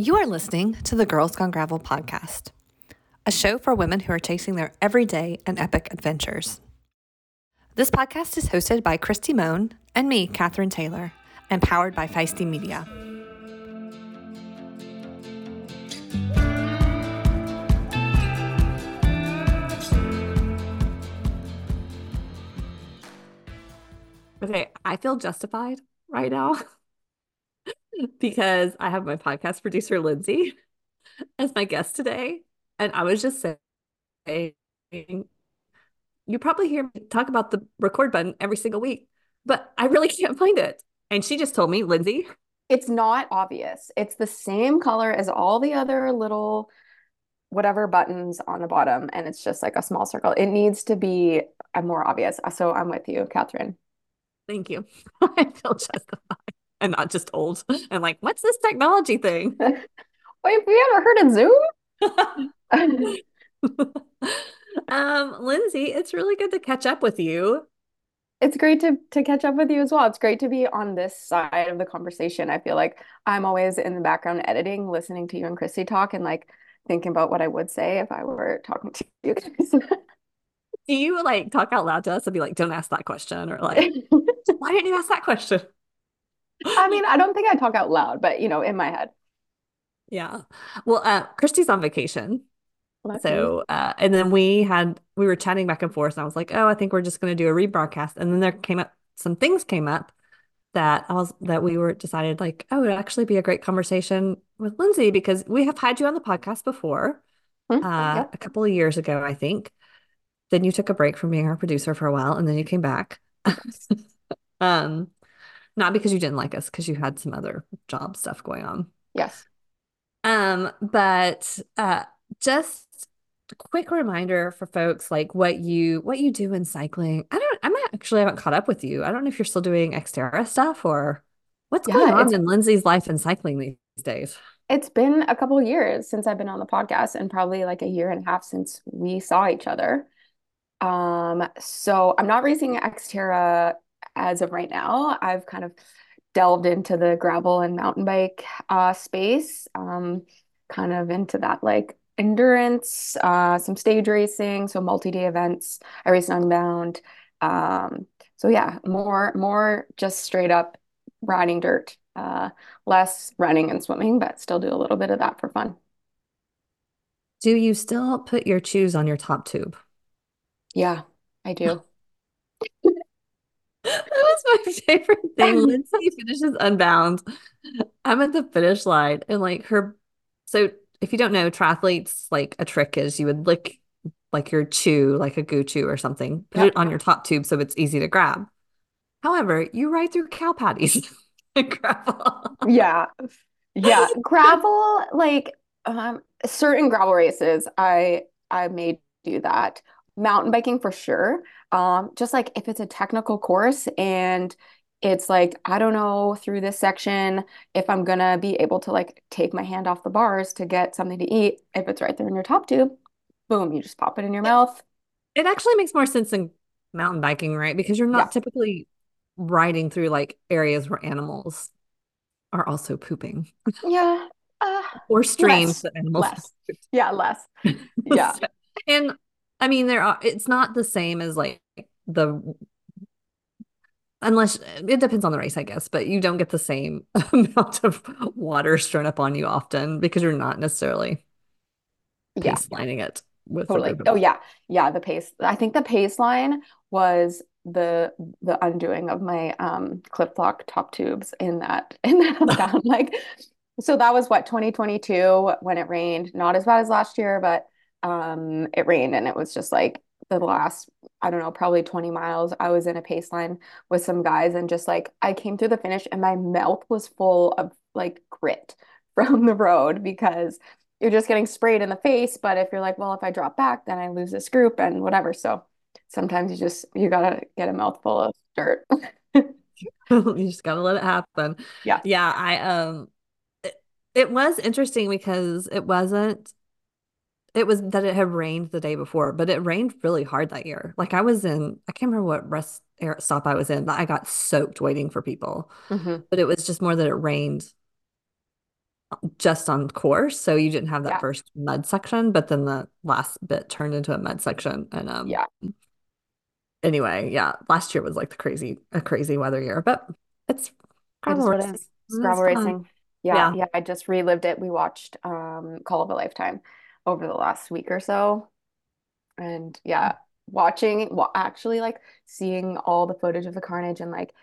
You are listening to the Girls Gone Gravel podcast, a show for women who are chasing their everyday and epic adventures. This podcast is hosted by Christy Moan and me, Kathryn Taylor, and powered by Feisty Media. Okay, I feel justified right now because I have my podcast producer, Lindsay, as my guest today. And I was just saying, you probably hear me talk about the record button every single week, but I really can't find it. And she just told me, Lindsay, It's not obvious. It's the same color as all the other little whatever buttons on the bottom, and it's just like a small circle. It needs to be uh, more obvious. So I'm with you, Kathryn. thank you. I feel justified and not just old and like, what's this technology thing? Wait, we ever heard of Zoom? um, Lindsay, it's really good to catch up with you. It's great to to catch up with you as well. It's great to be on this side of the conversation. I feel like I'm always in the background editing, listening to you and Christy talk and like thinking about what I would say if I were talking to you guys. Do you like talk out loud to us and be like, don't ask that question or like, why didn't you ask that question? I mean, I don't think I talk out loud, but you know, in my head. Yeah. Well, uh, Christy's on vacation. Well. So, uh, and then we had, we were chatting back and forth, and I was like, oh, I think we're just going to do a rebroadcast. And then there came up, some things came up that I was, that we were decided like, oh, it'd actually be a great conversation with Lindsay because we have had you on the podcast before, Hmm, uh, yeah. a couple of years ago, I think. Then you took a break from being our producer for a while, and then you came back. Um, not because you didn't like us, because you had some other job stuff going on. Yes. Um, but uh just a quick reminder for folks like what you what you do in cycling. I don't I might actually haven't caught up with you. I don't know if you're still doing Xterra stuff or what's Yeah, going on in Lindsay's life in cycling these days. It's been a couple of years since I've been on the podcast and probably like a year and a half since we saw each other. Um, so I'm not racing Xterra as of right now. I've kind of delved into the gravel and mountain bike uh space, um, kind of into that like endurance, uh, some stage racing, so multi-day events. I race Unbound. Um, so yeah, more more just straight up riding dirt. Uh, less running and swimming, but still do a little bit of that for fun. Do you still put your shoes on your top tube? Yeah, I do. That was my favorite thing. Lindsay finishes Unbound. I'm at the finish line and like her. So if you don't know, triathletes like a trick is you would lick like your chew, like a goo chew or something, put Yep. it on your top tube so it's easy to grab. However, you ride through cow patties and gravel. Yeah. Yeah. Gravel, like um certain gravel races, I I may do that. Mountain biking for sure. Um, just like if it's a technical course and it's like, I don't know through this section if I'm gonna be able to like take my hand off the bars to get something to eat. If it's right there in your top tube, boom, you just pop it in your mouth. It actually makes more sense than mountain biking, right? Because you're not Yeah. typically riding through like areas where animals are also pooping Yeah. Uh, or streams Less. that animals less. Yeah, less. Yeah. So- and I mean, there are, it's not the same as like the, unless it depends on the race, I guess, but you don't get the same amount of water strewn up on you often because you're not necessarily Yeah. pace lining it with Totally. Oh yeah. Yeah, the pace. I think the pace line was the the undoing of my um clip flock top tubes in that in that down like so that was what 2022 when it rained. Not as bad as last year, but um it rained and it was just like the last I don't know, probably 20 miles. I was in a pace line with some guys and just like I came through the finish and my mouth was full of like grit from the road because you're just getting sprayed in the face. But if you're like, well, if I drop back, then I lose this group and whatever. So sometimes you just you gotta get a mouthful of dirt. you just gotta let it happen. Yeah. Yeah. I, um, it, it was interesting because it wasn't, it was that it had rained the day before, but it rained really hard that year. Like I was in, I can't remember what rest air stop I was in, but I got soaked waiting for people. Mhm. But it was just more that it rained just on course. So you didn't have that Yeah. first mud section, but then the last bit turned into a mud section. And um Yeah. anyway, yeah, last year was like the crazy a crazy weather year, but it's It gravel is what it racing it's fun. racing. Yeah, Yeah. yeah. I just relived it. We watched um Call of a Lifetime over the last week or so. And yeah, watching, well, actually like seeing all the footage of the carnage and like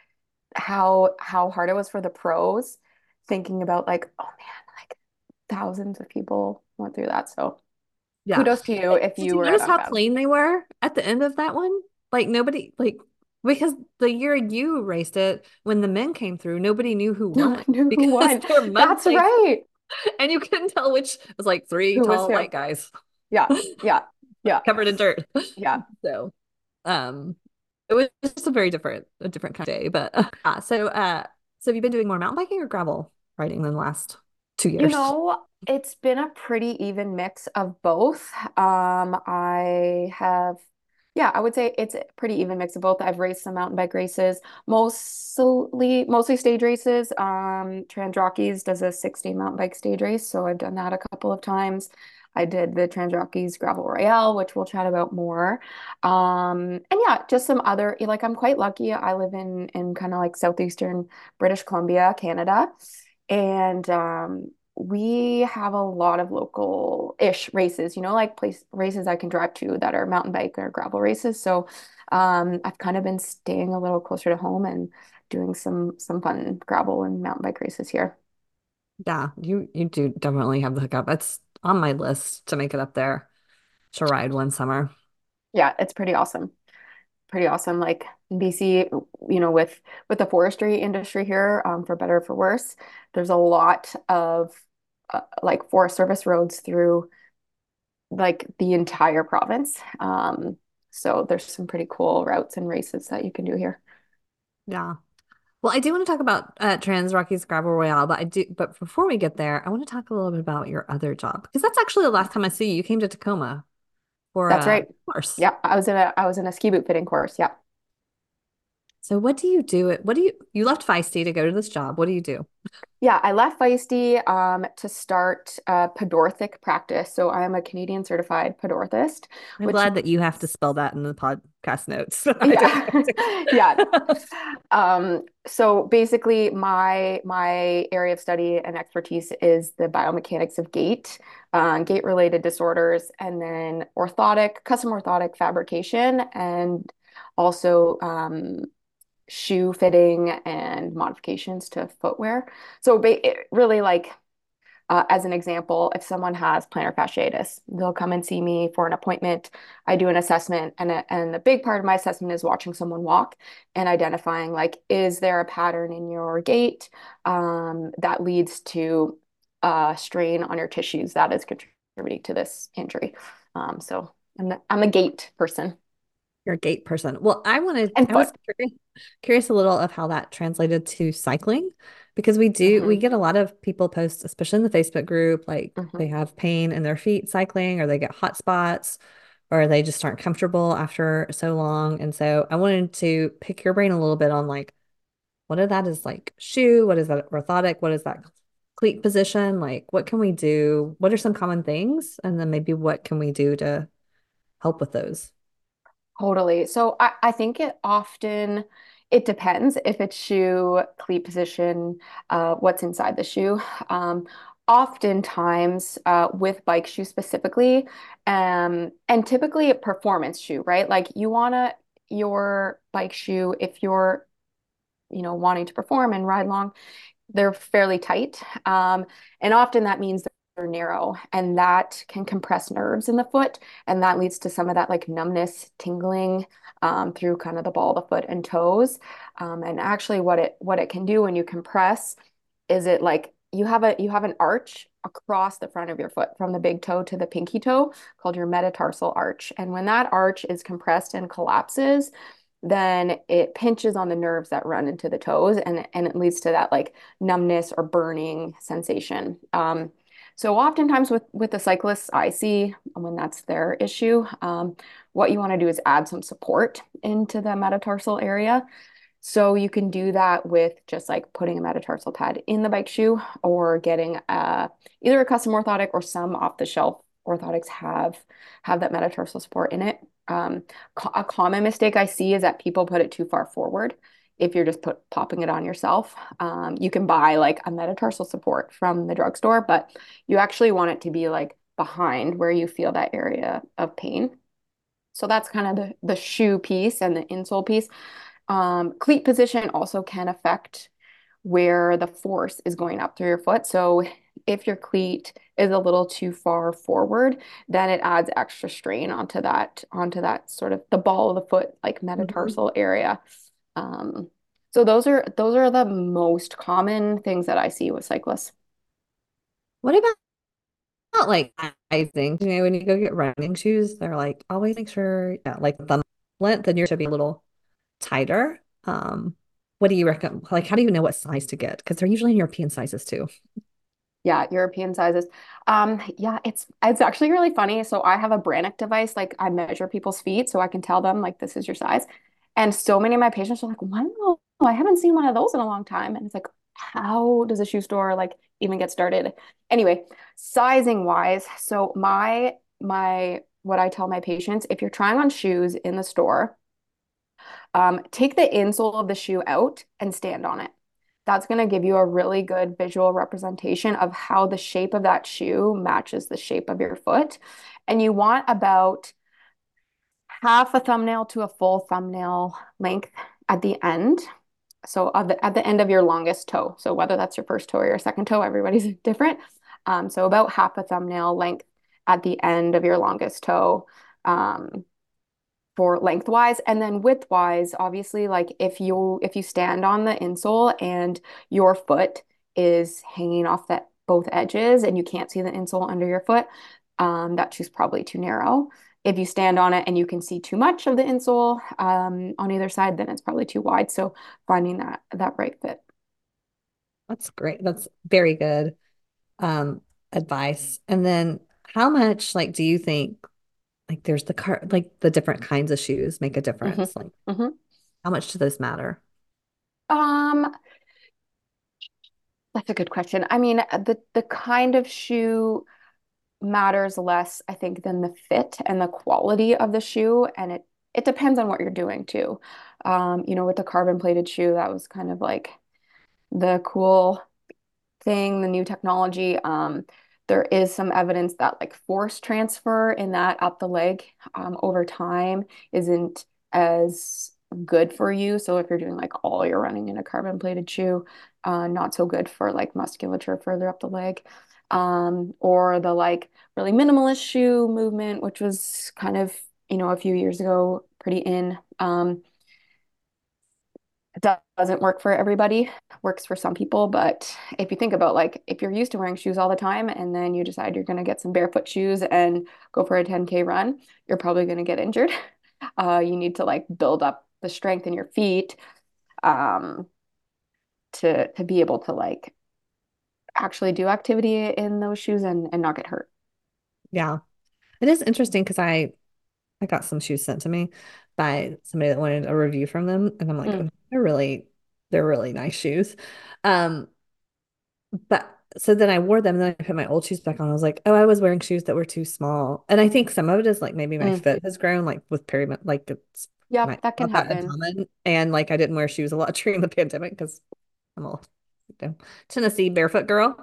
how how hard it was for the pros, thinking about like, oh man, like thousands of people went through that. So Yeah. kudos to you if Did you you were notice how Unbound. clean they were at the end of that one? Like nobody like because the year you raced it, when the men came through, nobody knew who No won knew who because won. there were mud That's right. and you couldn't tell which it was like three Who tall white guys Yeah, yeah, yeah, covered in dirt. yeah. So um it was just a very different a different kind of day. But uh, so uh so have you been doing more mountain biking or gravel riding than the last two You years? know, it's been a pretty even mix of both. Um, I have, yeah, I would say it's a pretty even mix of both. I've raced some mountain bike races, mostly mostly stage races. Um, Trans Rockies does a 60 mountain bike stage race, so I've done that a couple of times. I did the Trans Rockies Gravel Royale, which we'll chat about more. Um, and yeah, just some other, like I'm quite lucky. I live in in kind of like southeastern British Columbia, Canada. And um, we have a lot of local-ish races, you know, like place races I can drive to that are mountain bike or gravel races. So um, I've kind of been staying a little closer to home and doing some some fun gravel and mountain bike races here. Yeah, you you do definitely have the hookup. It's on my list to make it up there to ride one summer. Yeah, it's pretty awesome. Pretty awesome. Like BC, you know, with with the forestry industry here, um, for better or for worse, there's a lot of uh, like Forest Service roads through like the entire province. Um, so there's some pretty cool routes and races that you can do here. Yeah. Well, I do want to talk about uh, Trans Rockies Gravel Royale, but I do. But before we get there, I want to talk a little bit about your other job because that's actually the last time I see you. You came to Tacoma for That's right. course. Yeah, I was in a I was in a ski boot fitting course. Yeah. So what do you do? It. What do you? You left Feisty to go to this job. What do you do? Yeah, I left Feisty um, to start uh, pedorthic practice. So I am a Canadian certified pedorthist, I'm which glad that you have to spell that in the podcast notes. Yeah, yeah. Um, so basically, my my area of study and expertise is the biomechanics of gait, uh, gait related disorders, and then orthotic, custom orthotic fabrication, and also um, shoe fitting and modifications to footwear. So really like uh, as an example, if someone has plantar fasciitis, they'll come and see me for an appointment. I do an assessment, and a, and a big part of my assessment is watching someone walk and identifying like, is there a pattern in your gait um, that leads to uh, strain on your tissues that is contributing to this injury? Um, so I'm the, I'm a gait person You're a gate person. Well, I wanted, and I was curious, curious a little of how that translated to cycling because we do, we hmm get a lot of people post, especially in the Facebook group, like hmm they have pain in their feet cycling or they get hot spots or they just aren't comfortable after so long. And so I wanted to pick your brain a little bit on like, what of that is like shoe? What is that orthotic? What is that cleat position? Like, what can we do? What are some common things? And then maybe what can we do to help with those? Totally. So I, I think it often it depends if it's shoe, cleat position, uh, what's inside the shoe. Um, oftentimes uh, with bike shoe specifically, um, and typically a performance shoe, right? Like you wanna your bike shoe if you're you know wanting to perform and ride long they're fairly tight. Um, and often that means narrow and that can compress nerves in the foot. And that leads to some of that like numbness, tingling um, through kind of the ball of the foot and toes. Um, and actually what it what it can do when you compress is it like you have a you have an arch across the front of your foot from the big toe to the pinky toe called your metatarsal arch. And when that arch is compressed and collapses, then it pinches on the nerves that run into the toes and, and it leads to that like numbness or burning sensation. Um, so oftentimes with with the cyclists I see when that's their issue, um, what you want to do is add some support into the metatarsal area. So you can do that with just like putting a metatarsal pad in the bike shoe or getting a, either a custom orthotic or some off the shelf orthotics have have that metatarsal support in it. Um, a common mistake I see is that people put it too far forward. If you're just put popping it on yourself, um, you can buy like a metatarsal support from the drugstore, but you actually want it to be like behind where you feel that area of pain. So that's kind of the, the shoe piece and the insole piece. Um, cleat position also can affect where the force is going up through your foot. So if your cleat is a little too far forward, then it adds extra strain onto that onto that sort of the ball of the foot, like mm-hmm. metatarsal mm-hmm. area. Um, so those are those are the most common things that I see with cyclists. What about not like I think you know when you go get running shoes, they're like always make sure yeah, like the length and yours should be a little tighter. Um, what do you recommend? Like, how do you know what size to get? Because they're usually in European sizes too. Yeah, European sizes. Um, yeah, it's it's actually really funny. So I have a Brannock device, like I measure people's feet so I can tell them like this is your size. And so many of my patients are like, wow, I haven't seen one of those in a long time. And it's like, how does a shoe store like even get started? Anyway, sizing wise, so my my what I tell my patients, if you're trying on shoes in the store, um, take the insole of the shoe out and stand on it. That's going to give you a really good visual representation of how the shape of that shoe matches the shape of your foot. And you want about half a thumbnail to a full thumbnail length at the end. So at the, at the end of your longest toe. So whether that's your first toe or your second toe, everybody's different. Um, so about half a thumbnail length at the end of your longest toe. Um, for lengthwise and then widthwise obviously like if you if you stand on the insole and your foot is hanging off that both edges and you can't see the insole under your foot um, that shoe's probably too narrow if you stand on it and you can see too much of the insole um, on either side then it's probably too wide. So finding that that right fit. That's great. That's very good um, advice. And then how much like do you think like there's the car like the different kinds of shoes make a difference? Mm-hmm. like mm-hmm. how much do those matter? Um that's a good question. I mean the the kind of shoe matters less i think than the fit and the quality of the shoe and it it depends on what you're doing too um you know with the carbon plated shoe that was kind of like the cool thing the new technology um there is some evidence that like force transfer in that up the leg um, over time isn't as good for you. So if you're doing like all your running in a carbon plated shoe, uh, not so good for like musculature further up the leg. Um, or the like really minimalist shoe movement, which was kind of, you know, a few years ago, pretty in. Um, doesn't work for everybody works for some people but if you think about like if you're used to wearing shoes all the time and then you decide you're going to get some barefoot shoes and go for a 10k run you're probably going to get injured uh, you need to like build up the strength in your feet um, to to be able to like actually do activity in those shoes and and not get hurt yeah it is interesting because i i got some shoes sent to me by somebody that wanted a review from them and i'm like mm. oh, they're really they're really nice shoes um but so then I wore them and then I put my old shoes back on. I was like, oh, I was wearing shoes that were too small. And I think some of it is like maybe my mm. foot has grown like with peri like it's yeah, that can happen. And like I didn't wear shoes a lot during the pandemic because I'm know, Tennessee barefoot girl.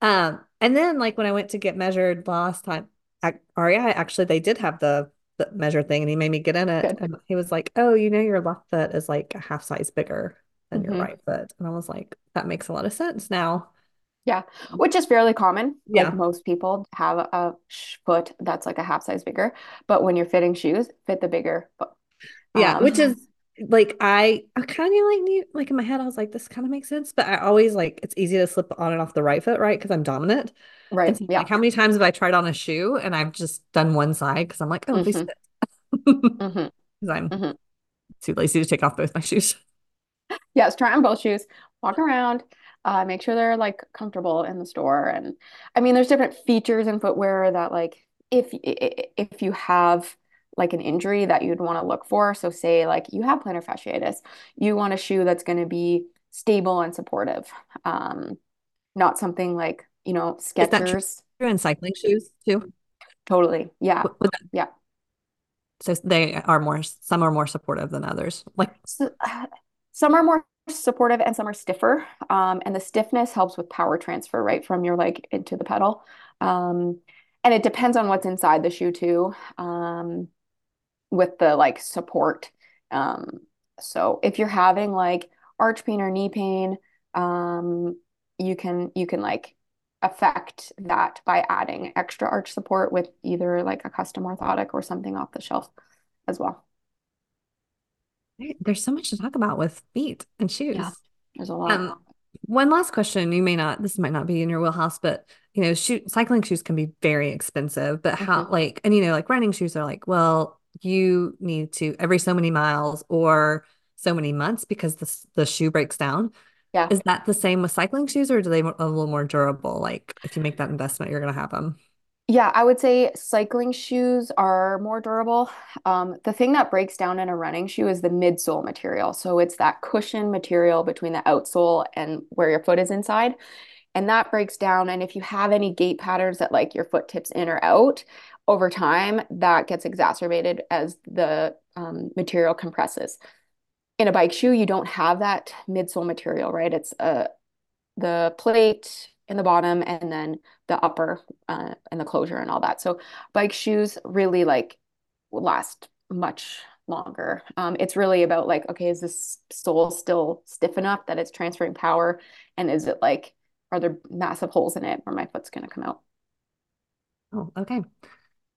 Um, and then like when I went to get measured last time at REI, actually they did have the the measure thing and he made me get in it. Good. And he was like, Oh, you know, your left foot is like a half size bigger than mm-hmm. your right foot. And I was like, That makes a lot of sense now. Yeah, which is fairly common. Yeah. Like most people have a foot that's like a half size bigger. But when you're fitting shoes, fit the bigger foot. Yeah, um, which is like I, I kind of like knew like in my head I was like this kind of makes sense, but I always like it's easy to slip on and off the right foot, right? Because I'm dominant. Right. So, yeah. Like how many times have I tried on a shoe and I've just done one side because I'm like, oh, mm-hmm. these fit. Because mm-hmm. I'm mm-hmm. too lazy to take off both my shoes. Yes, try on both shoes. Walk around. Uh, make sure they're like comfortable in the store. And I mean, there's different features in footwear that like if if you have like an injury that you'd want to look for. So say like you have plantar fasciitis, you want a shoe that's going to be stable and supportive. Um, not something like, you know, Skechers. true in cycling shoes too? Totally. Yeah. Yeah. So they are more, some are more supportive than others. Like so, uh, some are more supportive and some are stiffer. Um, and the stiffness helps with power transfer, right, from your leg into the pedal. Um, and it depends on what's inside the shoe too, um, with the like support. Um, so if you're having like arch pain or knee pain, um, you can you can like affect that by adding extra arch support with either like a custom orthotic or something off the shelf as well. There's so much to talk about with feet and shoes. Yeah, there's a lot. Um, one last question. You may not, this might not be in your wheelhouse, but you know, shoe, cycling shoes can be very expensive. But how, mm-hmm. like, and you know, like running shoes are like, well, you need to every so many miles or so many months because the the shoe breaks down. Yeah. Is that the same with cycling shoes or do they a little more durable? Like if you make that investment, you're going to have them. Yeah, I would say cycling shoes are more durable. Um, the thing that breaks down in a running shoe is the midsole material. So it's that cushion material between the outsole and where your foot is inside. And that breaks down. And if you have any gait patterns that like your foot tips in or out over time, that gets exacerbated as the um, material compresses in a bike shoe, you don't have that midsole material, right? It's uh, the plate in the bottom and then the upper uh, and the closure and all that. So bike shoes really like last much longer. Um, it's really about like, okay, is this sole still stiff enough that it's transferring power? And is it like, are there massive holes in it where my foot's going to come out? Oh, okay.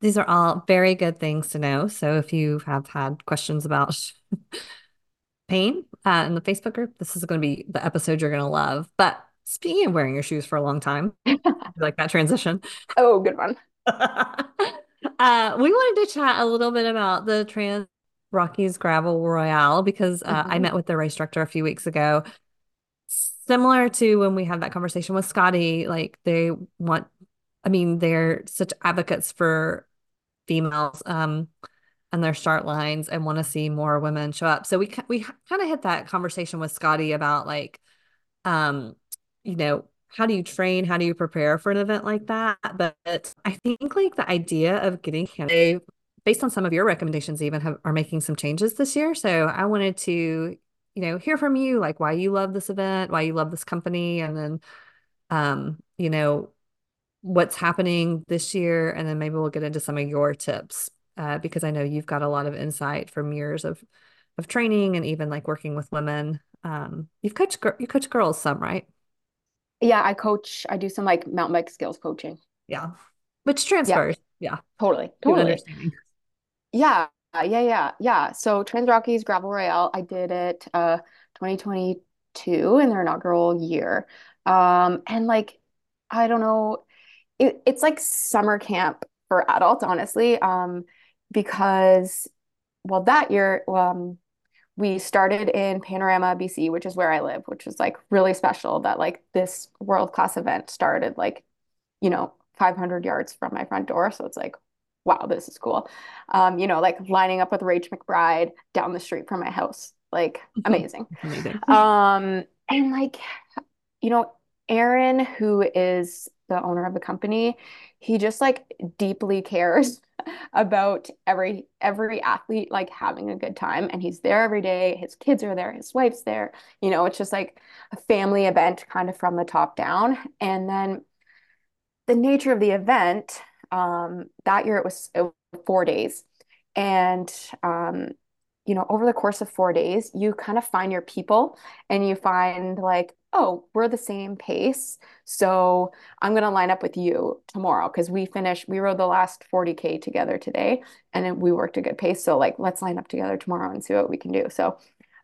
These are all very good things to know. So if you have had questions about pain uh, in the Facebook group. This is going to be the episode you're going to love. But speaking of wearing your shoes for a long time, like that transition. Oh, good one. uh, we wanted to chat a little bit about the Trans Rockies Gravel Royale because uh, mm-hmm. I met with the race director a few weeks ago. Similar to when we had that conversation with Scotty, like they want, I mean, they're such advocates for females. Um, and their start lines and want to see more women show up. So we we kind of hit that conversation with Scotty about like, um, you know, how do you train? How do you prepare for an event like that? But I think like the idea of getting they based on some of your recommendations even have, are making some changes this year. So I wanted to, you know, hear from you like why you love this event, why you love this company, and then, um, you know, what's happening this year, and then maybe we'll get into some of your tips uh, because I know you've got a lot of insight from years of of training and even like working with women. Um, you've coached you coach girls some, right? Yeah, I coach. I do some like mountain bike skills coaching. Yeah, which transfers. Yeah, yeah. totally, totally. Yeah, yeah, yeah, yeah. So Trans Rockies Gravel Royale, I did it uh 2022 in their inaugural year. Um, and like I don't know, it, it's like summer camp for adults, honestly. Um, because, well, that year, um, we started in Panorama, BC, which is where I live, which was like really special that like this world class event started like, you know, 500 yards from my front door. So it's like, wow, this is cool. Um, you know, like lining up with Rach McBride down the street from my house, like amazing. amazing. Um, and like, you know, Aaron, who is the owner of the company, he just like deeply cares about every every athlete like having a good time and he's there every day his kids are there his wife's there you know it's just like a family event kind of from the top down and then the nature of the event um, that year it was, it was four days and um, you know, over the course of four days, you kind of find your people and you find like, oh, we're the same pace. So I'm going to line up with you tomorrow because we finished, we rode the last 40K together today and we worked a good pace. So, like, let's line up together tomorrow and see what we can do. So,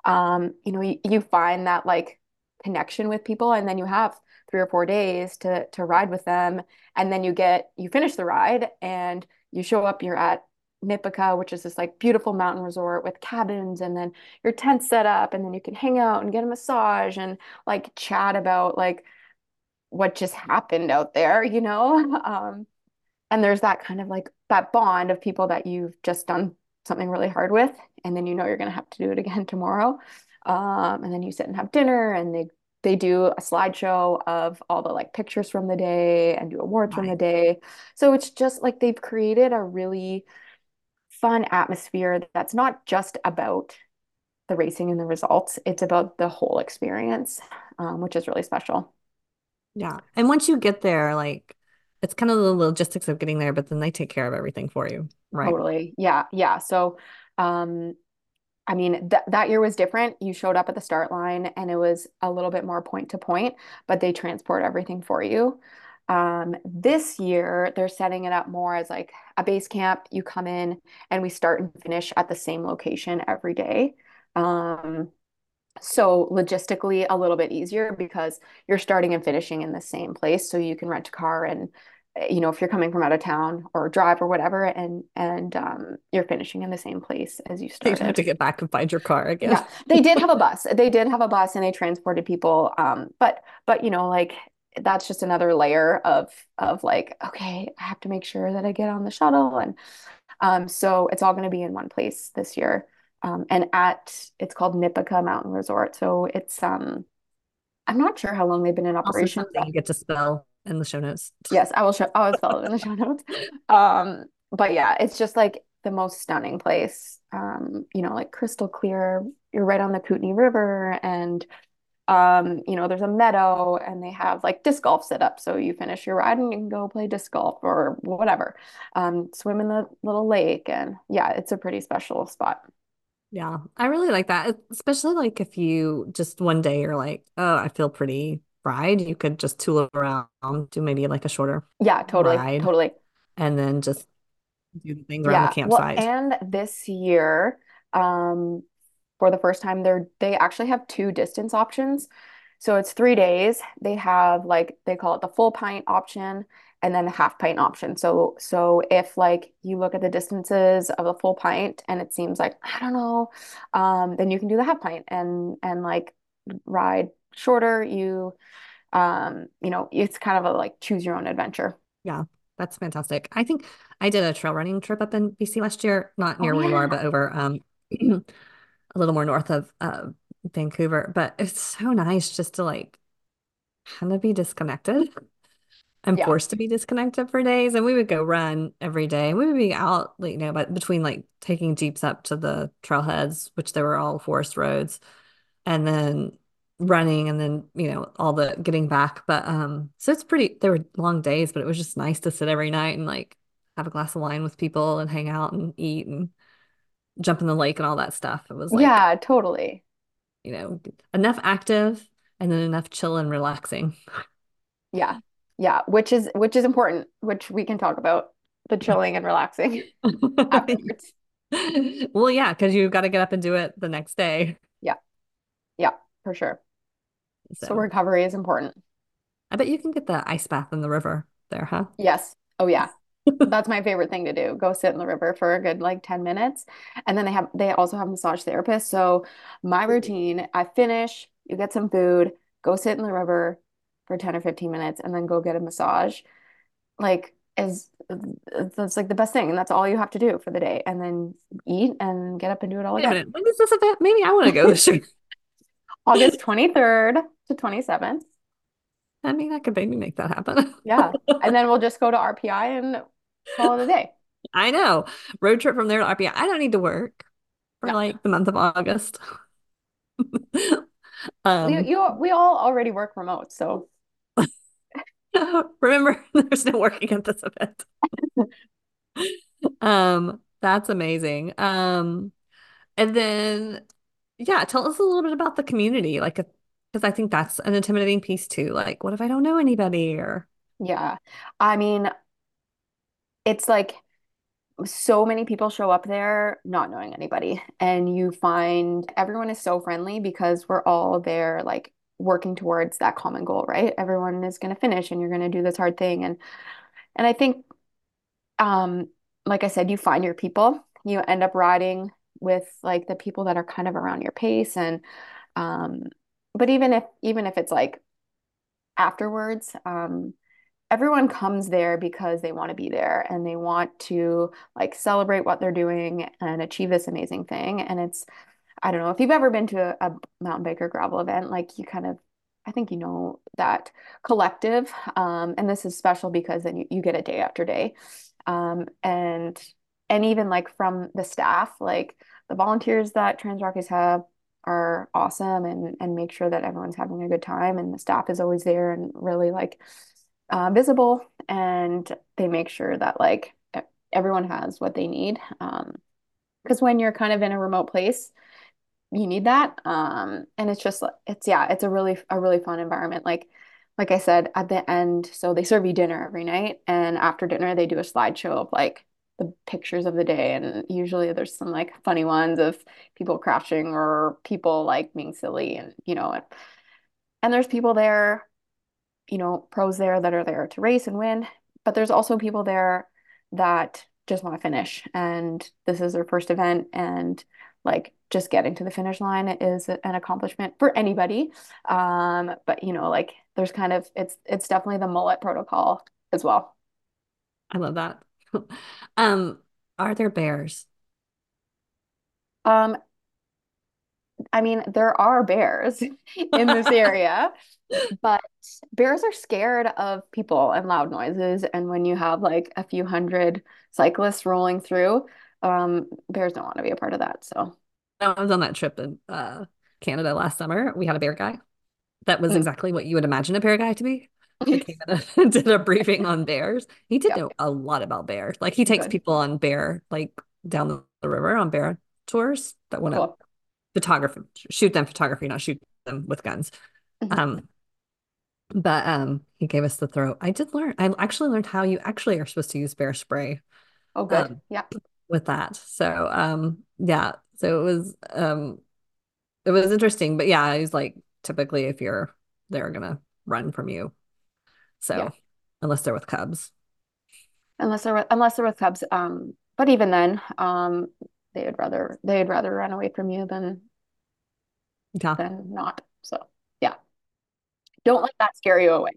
um, you know, you, you find that like connection with people and then you have three or four days to to ride with them and then you get you finish the ride and you show up you're at Nipika, which is this like beautiful mountain resort with cabins and then your tent set up and then you can hang out and get a massage and like chat about like what just happened out there, you know? Um, and there's that kind of like that bond of people that you've just done something really hard with, and then you know you're going to have to do it again tomorrow. Um, and then you sit and have dinner, and they they do a slideshow of all the like pictures from the day and do awards from the day. So it's just like they've created a really fun atmosphere that's not just about the racing and the results. It's about the whole experience, um, which is really special. Yeah. And once you get there, like it's kind of the logistics of getting there, but then they take care of everything for you. Right. Totally. Yeah. Yeah. So, um, I mean, th that year was different. You showed up at the start line and it was a little bit more point to point, but they transport everything for you. Um, this year, they're setting it up more as like a base camp. You come in and we start and finish at the same location every day. Um, so logistically, a little bit easier because you're starting and finishing in the same place. So you can rent a car and eh, you know, if you're coming from out of town or drive or whatever, and and um, you're finishing in the same place as you You have to get back and find your car again. Yeah, they did have a bus. They did have a bus and they transported people. Um, but but you know, like that's just another layer of of like, okay, I have to make sure that I get on the shuttle. And um, so it's all going to be in one place this year. Um, and at it's called Nipika Mountain Resort. So it's um I'm not sure how long they've been in operation, but you get to spell in the show notes. yes, I will show I will spell it in the show notes. Um, but yeah, it's just like the most stunning place. Um, you know, like crystal clear. You're right on the Kootenay River and um, you know, there's a meadow and they have like disc golf set up. So you finish your ride and you can go play disc golf or whatever. Um, swim in the little lake and yeah, it's a pretty special spot. Yeah, I really like that. Especially like if you just one day you're like, oh, I feel pretty fried. You could just tool around, do maybe like a shorter Yeah, totally, ride, totally. and then just do the things around the Yeah. Well, campsite. and this year, um, for the first time, they're they actually have two distance options. So it's three days. They have like they call it the full pint option and then the half pint option. So so if like you look at the distances of the full pint and it seems like, I don't know, um, then you can do the half pint and and like ride shorter. You um, you know, it's kind of a like choose your own adventure. Yeah, that's fantastic. I think I did a trail running trip up in BC last year, not Oh near where you are, but over um a little more north of uh, Vancouver. But it's so nice just to like kind of be disconnected. I'm Yeah. forced to be disconnected for days, and we would go run every day. And we would be out, like, you know, but between like taking Jeeps up to the trailheads, which they were all forest roads, and then running, and then you know all the getting back. But um, so it's pretty. There were long days, but it was just nice to sit every night and like have a glass of wine with people and hang out and eat and jump in the lake and all that stuff. It was like, Yeah, totally. you know, enough active and then enough chill and relaxing. Yeah. Yeah, which is which is important, which we can talk about the chilling and relaxing afterwards. Well, yeah, because you've got to get up and do it the next day. Yeah. Yeah, for sure. So So recovery is important. I bet you can get the ice bath in the river there, huh? Yes. Oh yeah. That's my favorite thing to do. Go sit in the river for a good like 10 minutes. And then they have they also have massage therapists. So my routine, I finish, you get some food, go sit in the river for 10 or 15 minutes and then go get a massage. Like is that's like the best thing. And that's all you have to do for the day. And then eat and get up and do it all Wait again. When is this event? Maybe I want to go this year. August 23rd to 27th. I mean, I could maybe make that happen. Yeah. And then we'll just go to RPI and call it a day. I know. Road trip from there to RPI. I don't need to work for No. like the month of August. You, Um, you we all already work remote, so remember, there's no working at this event. Um, that's amazing. Um, and then yeah, tell us a little bit about the community, like, because I think that's an intimidating piece too. Like, what if I don't know anybody or yeah. I mean, it's like so many people show up there not knowing anybody, and you find everyone is so friendly because we're all there like working towards that common goal, right? Everyone is going to finish and you're going to do this hard thing and and I think um like I said, you find your people. You end up riding with like the people that are kind of around your pace and um but even if even if it's like afterwards, um everyone comes there because they want to be there and they want to like celebrate what they're doing and achieve this amazing thing. And it's, I don't know if you've ever been to a, a mountain bike or gravel event, like you kind of, I think you know that collective. Um, and this is special because then you, you get a day after day. Um, and and even like from the staff, like the volunteers that Trans Rockies have are awesome and and make sure that everyone's having a good time and the staff is always there and really like uh, visible and they make sure that like everyone has what they need. Um, because when you're kind of in a remote place, you need that. Um, and it's just it's yeah, it's a really a really fun environment. Like like I said at the end, so they serve you dinner every night, and after dinner they do a slideshow of like the pictures of the day, and usually there's some like funny ones of people crashing or people like being silly, and you know, and, and there's people there you know, pros there that are there to race and win, but there's also people there that just want to finish and this is their first event and like just getting to the finish line is an accomplishment for anybody. Um, but you know, like there's kind of it's it's definitely the mullet protocol as well. I love that. um, are there bears? Um, I mean, there are bears in this area, but bears are scared of people and loud noises. And when you have like a few hundred cyclists rolling through, um, bears don't want to be a part of that. So I was on that trip in uh, Canada last summer. We had a bear guy. That was mm. exactly what you would imagine a bear guy to be. He came in did a briefing on bears. He did know a lot about bears. Like he takes Good. people on bear, like down the, the river on bear tours that went cool. up photography, shoot them photography, not shoot them with guns. Mm-hmm. Um, but um, he gave us the throw. I did learn. I actually learned how you actually are supposed to use bear spray. Oh, good. Um, yeah. With that, so um, yeah. So it was um, it was interesting. But yeah, he's like typically if you're they're gonna run from you. So yeah. unless they're with cubs. Unless they're unless they're with cubs. Um, but even then, um, they would rather they'd rather run away from you than yeah. than not. So yeah. Don't let that scare you away.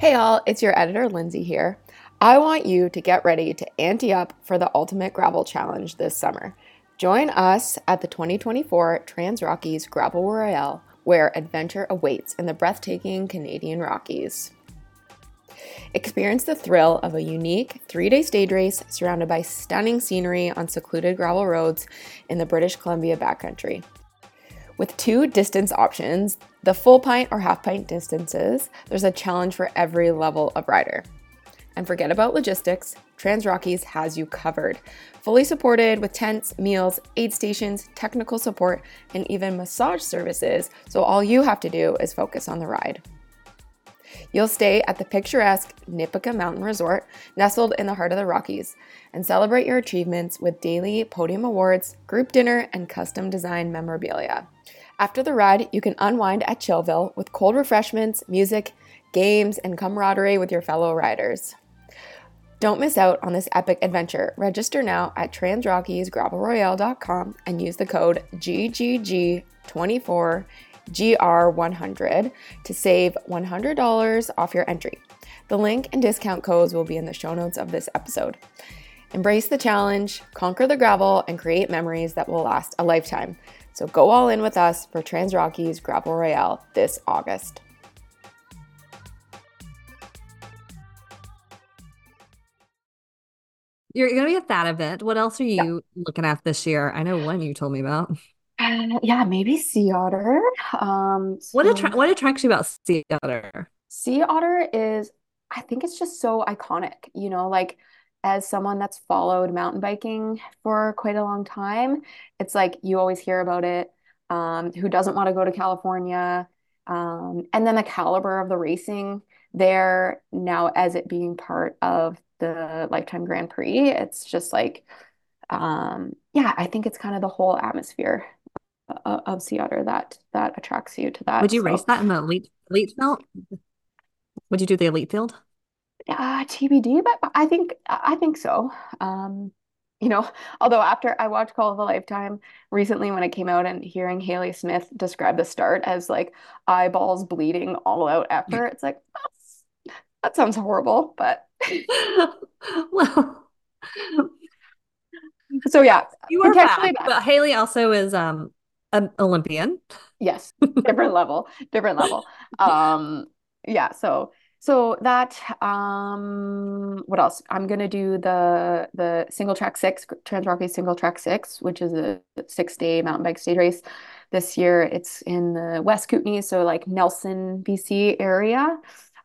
Hey all, it's your editor Lindsay here. I want you to get ready to ante up for the Ultimate Gravel Challenge this summer. Join us at the 2024 Trans Rockies Gravel Royale, where adventure awaits in the breathtaking Canadian Rockies. Experience the thrill of a unique three day stage race surrounded by stunning scenery on secluded gravel roads in the British Columbia backcountry. With two distance options, the full pint or half pint distances, there's a challenge for every level of rider. And forget about logistics, Trans Rockies has you covered. Fully supported with tents, meals, aid stations, technical support, and even massage services, so all you have to do is focus on the ride. You'll stay at the picturesque Nipika Mountain Resort, nestled in the heart of the Rockies, and celebrate your achievements with daily podium awards, group dinner, and custom designed memorabilia. After the ride, you can unwind at Chillville with cold refreshments, music, games, and camaraderie with your fellow riders. Don't miss out on this epic adventure. Register now at transrockiesgravelroyale.com and use the code GGG24 GR100 to save $100 off your entry. The link and discount codes will be in the show notes of this episode. Embrace the challenge, conquer the gravel, and create memories that will last a lifetime. So go all in with us for Trans Rockies Gravel Royale this August. You're going to be at that event. What else are you yeah. looking at this year? I know one you told me about. Uh, yeah, maybe sea otter. Um, what attra- what attracts you about sea otter? Sea otter is, I think it's just so iconic. You know, like as someone that's followed mountain biking for quite a long time, it's like you always hear about it. Um, who doesn't want to go to California? Um, and then the caliber of the racing there now as it being part of the Lifetime Grand Prix, it's just like, um, yeah, I think it's kind of the whole atmosphere uh, of sea otter that that attracts you to that. Would you so, race that in the elite elite field? Would you do the elite field? Uh, TBD, but I think I think so. Um, you know, although after I watched Call of a Lifetime recently when it came out and hearing Haley Smith describe the start as like eyeballs bleeding, all out effort, it's like that sounds horrible, but well, so yeah, you are back, but Haley also is um an Olympian. Yes, different level, different level. Um, yeah, so so that um what else? I'm gonna do the the single track six, Trans Rockies single track six, which is a six day mountain bike stage race. This year it's in the West Kootenay, so like Nelson, BC area.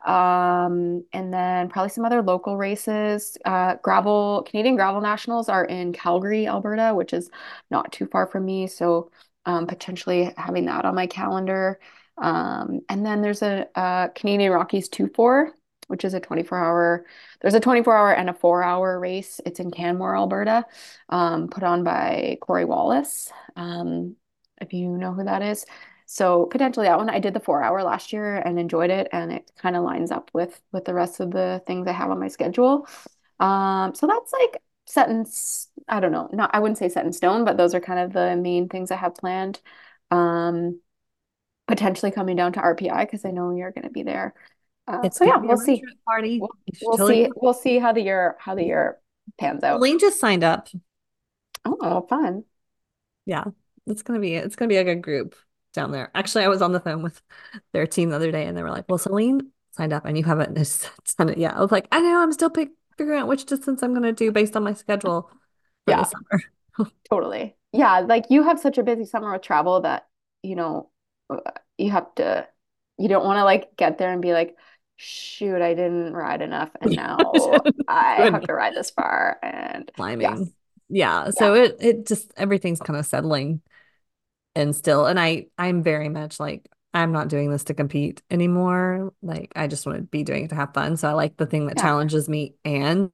Um, and then probably some other local races. Uh, gravel, Canadian Gravel Nationals are in Calgary, Alberta, which is not too far from me. So um, potentially having that on my calendar. Um, and then there's a, a Canadian Rockies 2-4, which is a 24 hour, there's a 24 hour and a four hour race. It's in Canmore, Alberta, um, put on by Cory Wallace. Um, if you know who that is. So potentially that one. I did the four hour last year and enjoyed it, and it kind of lines up with with the rest of the things I have on my schedule. Um, so that's like set in, I don't know, not I wouldn't say set in stone, but those are kind of the main things I have planned. Um, potentially coming down to RPI because I know you're going to be there. Uh, so yeah, we'll see. Party. We'll, we'll totally see. We'll see how the year how the year pans out. Lane just signed up. Oh, fun. Yeah, it's gonna be it's gonna be a good group down there. Actually, I was on the phone with their team the other day, and they were like, "Well, Celine signed up, and you haven't done it yet." I was like, "I know. I'm still pick, figuring out which distance I'm gonna do based on my schedule for yeah. the summer." totally. Yeah, like you have such a busy summer with travel that you know uh, you have to you don't want to like get there and be like shoot i didn't ride enough and now i have to ride this far and climbing yeah. yeah so it it just everything's kind of settling and still and i i'm very much like i'm not doing this to compete anymore like i just want to be doing it to have fun so i like the thing that yeah. challenges me and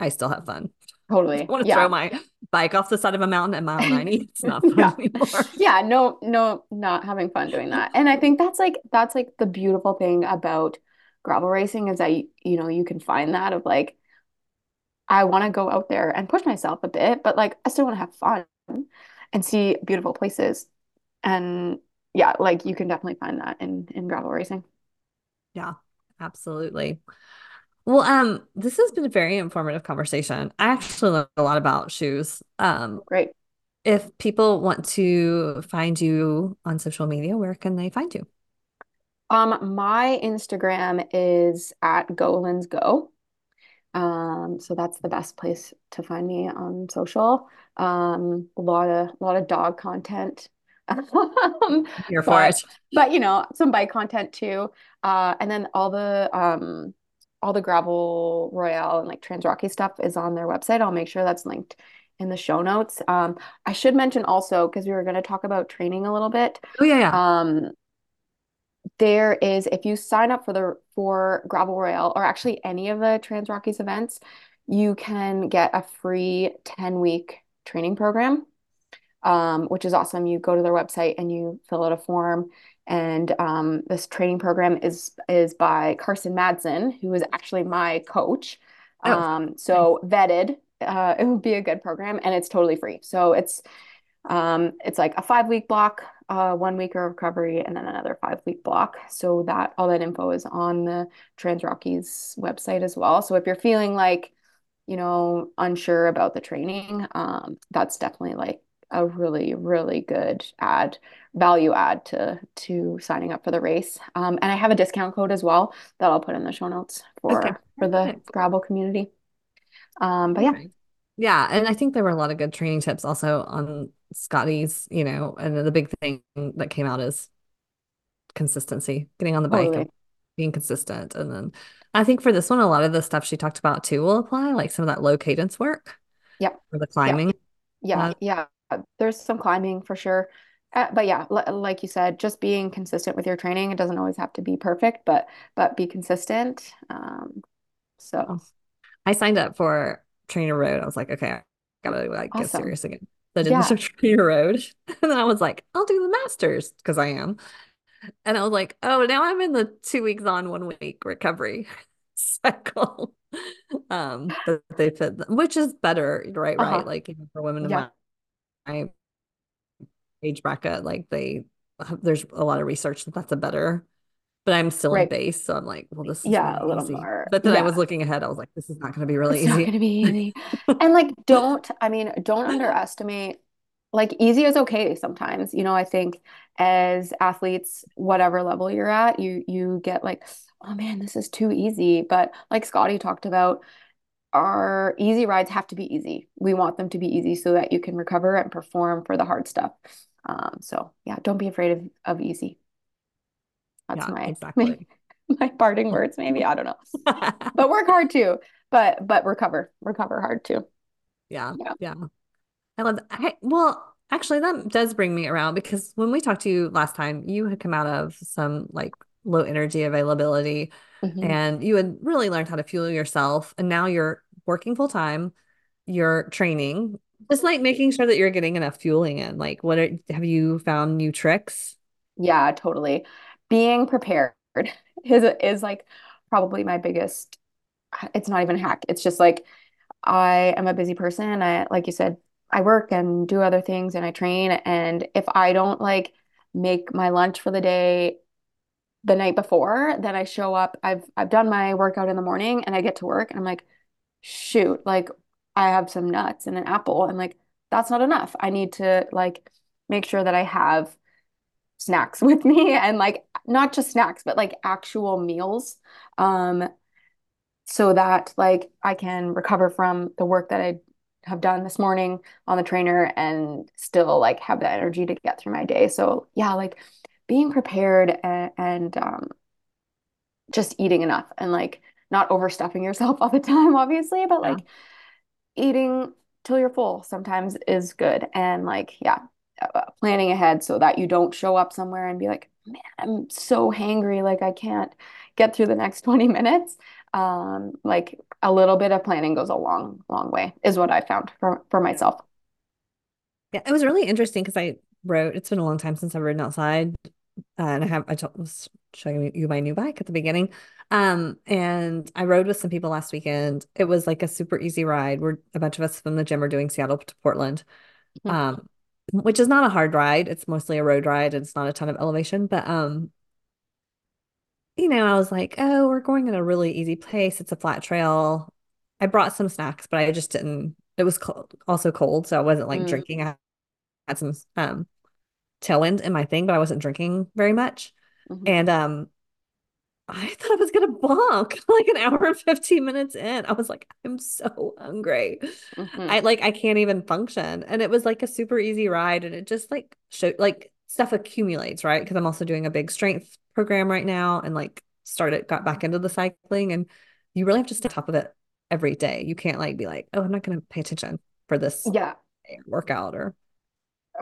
i still have fun Totally. I want to yeah. throw my bike off the side of a mountain at mile 90. It's not fun yeah. anymore. Yeah, no, no, not having fun doing that. And I think that's like that's like the beautiful thing about gravel racing is that you, you know, you can find that of like I want to go out there and push myself a bit, but like I still want to have fun and see beautiful places. And yeah, like you can definitely find that in in gravel racing. Yeah, absolutely. Well, um, this has been a very informative conversation. I actually learned a lot about shoes. Um, great. If people want to find you on social media, where can they find you? Um, my Instagram is at GoLinds Go. Um, so that's the best place to find me on social. Um, a lot of a lot of dog content. Here for but, it. But you know, some bike content too. Uh, and then all the um all the gravel royale and like trans rocky stuff is on their website i'll make sure that's linked in the show notes um i should mention also because we were going to talk about training a little bit oh yeah, yeah. um there is if you sign up for the for gravel royale or actually any of the trans rockies events you can get a free 10 week training program um, which is awesome you go to their website and you fill out a form and um, this training program is is by Karsten Madsen, who is actually my coach. Oh, um, so vetted. Uh, it would be a good program, and it's totally free. So it's um, it's like a five week block, uh, one week of recovery, and then another five week block. So that all that info is on the Trans Rockies website as well. So if you're feeling like you know unsure about the training, um, that's definitely like a really really good add value add to to signing up for the race. Um, and i have a discount code as well that i'll put in the show notes for okay. for the gravel community. Um, but yeah. Okay. yeah and i think there were a lot of good training tips also on scotty's you know and the big thing that came out is consistency getting on the bike totally. and being consistent. And then i think for this one a lot of the stuff she talked about too will apply like some of that low cadence work yeah for the climbing. Yeah yeah, uh, yeah. There's some climbing for sure uh, but yeah, l- like you said, just being consistent with your training. It doesn't always have to be perfect, but but be consistent. Um, so I signed up for Trainer Road. I was like, okay, I gotta like awesome. get serious again. So I did yeah. the Trainer Road, and then I was like, I'll do the Masters because I am. And I was like, oh, now I'm in the two weeks on, one week recovery. cycle. Um, that they fit, which is better, right? Uh-huh. Right. Like even for women Yeah. My, age bracket, like they, there's a lot of research that that's a better, but I'm still in base. So I'm like, well, this is Yeah, really a little easy. more. But then I was looking ahead. I was like, this is not going to be really It's not going to be easy. And like, don't, I mean, don't underestimate, like, easy is okay sometimes. You know, I think as athletes, whatever level you're at, you you get like, oh man, this is too easy. But like Scotty talked about, our easy rides have to be easy. We want them to be easy so that you can recover and perform for the hard stuff. Um, so yeah, don't be afraid of, of easy. That's Yeah, my exactly. my parting words, maybe. I don't know. But work hard too. But but recover. Recover hard too. Yeah, Yeah. yeah. I love that. I, well, actually, that does bring me around because when we talked to you last time, you had come out of some like low energy availability Mhm. and you had really learned how to fuel yourself. And now you're working full time, you're training, just like making sure that you're getting enough fueling in. Like, what are, have you found new tricks? Yeah, totally. Being prepared is is like probably my biggest, it's not even a hack. It's just like I am a busy person. I, like you said, I work and do other things and I train. And if I don't like make my lunch for the day the night before, then I show up, I've I've done my workout in the morning and I get to work and I'm like, shoot, like I have some nuts and an apple. And like, that's not enough. I need to like make sure that I have snacks with me and like not just snacks, but like actual meals. Um, so that like I can recover from the work that I have done this morning on the trainer and still like have the energy to get through my day. So yeah, like being prepared and, and um, just eating enough and like not overstuffing yourself all the time, obviously, but Yeah. like eating till you're full sometimes is good. And like, yeah, uh, planning ahead so that you don't show up somewhere and be like, man, I'm so hangry, like I can't get through the next 20 minutes. Um, like a little bit of planning goes a long, long way, is what I found for, for myself. Yeah, it was really interesting because I wrote, it's been a long time since I've ridden outside. Uh, and I have, I told, was showing you my new bike at the beginning. Um, and I rode with some people last weekend. It was like a super easy ride. We're a bunch of us from the gym are doing Seattle to Portland, Mhm. um, which is not a hard ride. It's mostly a road ride. It's not a ton of elevation, but um, you know, I was like, oh, we're going at a really easy place. It's a flat trail. I brought some snacks, but I just didn't. It was cold, also cold, so I wasn't like Mm. drinking. I had some um tailwind in my thing, but I wasn't drinking very much. Mhm. And um, I thought I was gonna bonk like an hour and 15 minutes in. I was like, I'm so hungry. Mhm. I like I can't even function. And it was like a super easy ride, and it just like showed like stuff accumulates, right? Because I'm also doing a big strength program right now, and like started got back into the cycling, and you really have to stay on top of it every day. You can't like be like, oh, I'm not gonna pay attention for this Yeah. workout or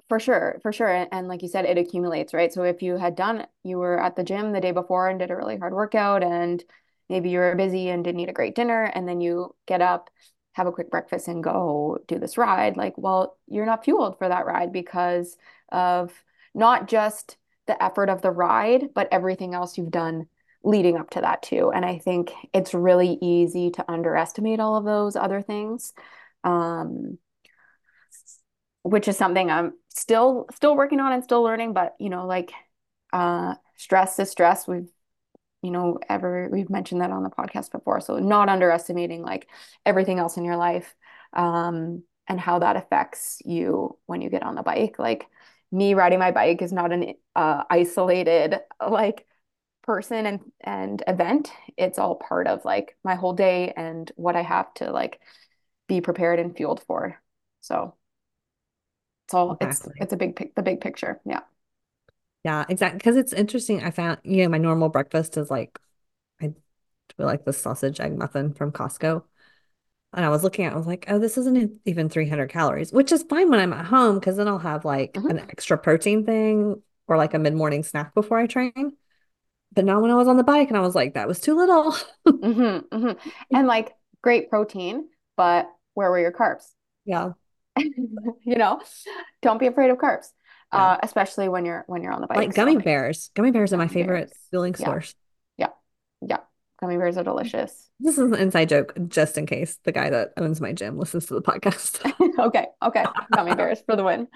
For sure, for sure. And, and like you said, it accumulates, right? So if you had done, you were at the gym the day before and did a really hard workout, and maybe you were busy and didn't eat a great dinner, and then you get up, have a quick breakfast, and go do this ride, like, well, you're not fueled for that ride because of not just the effort of the ride, but everything else you've done leading up to that too. And I think it's really easy to underestimate all of those other things. Um, which is something I'm still still working on and still learning, but you know, like uh stress is stress. We've you know, ever we've mentioned that on the podcast before. So not underestimating like everything else in your life um and how that affects you when you get on the bike. Like me riding my bike is not an uh isolated like person and and event. It's all part of like my whole day and what I have to like be prepared and fueled for. So it's all Exactly. it's a big pic the big picture. Yeah. Yeah, exactly. Because it's interesting. I found, you know, my normal breakfast is like, I do like the sausage egg muffin from Costco. And I was looking at, it, I was like, oh, this isn't even 300 calories, which is fine when I'm at home because then I'll have like Mhm. an extra protein thing or like a mid-morning snack before I train. But now when I was on the bike and I was like, that was too little. hmm hmm And like great protein, but where were your carbs? Yeah. You know, don't be afraid of carbs. Yeah. Uh, especially when you're when you're on the bike. Like So, gummy bears. Gummy bears are my favorite bears. fueling Yeah. source. yeah. Yeah, gummy bears are delicious. This is an inside joke, just in case the guy that owns my gym listens to the podcast. okay, okay. Gummy bears for the win.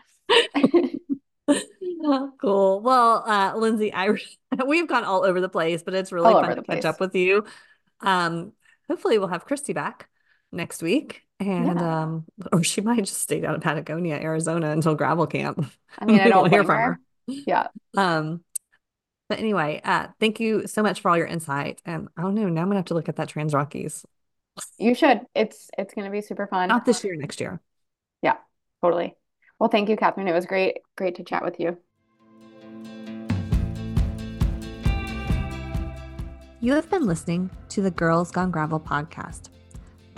cool. Well, uh, Lindsay, I we've gone all over the place, but it's really All fun to the catch up with you. Um, hopefully we'll have Christy back next week. And Yeah. um, or she might just stay down in Patagonia, Arizona until gravel camp. I mean, I don't hear from her. Yeah. Um, but anyway, uh, thank you so much for all your insight. And I don't know, now I'm gonna have to look at that Trans Rockies. You should. It's it's gonna be super fun. Not this year, next year. Yeah, totally. Well, thank you, Kathryn. It was great, great to chat with you. You have been listening to the Girls Gone Gravel podcast.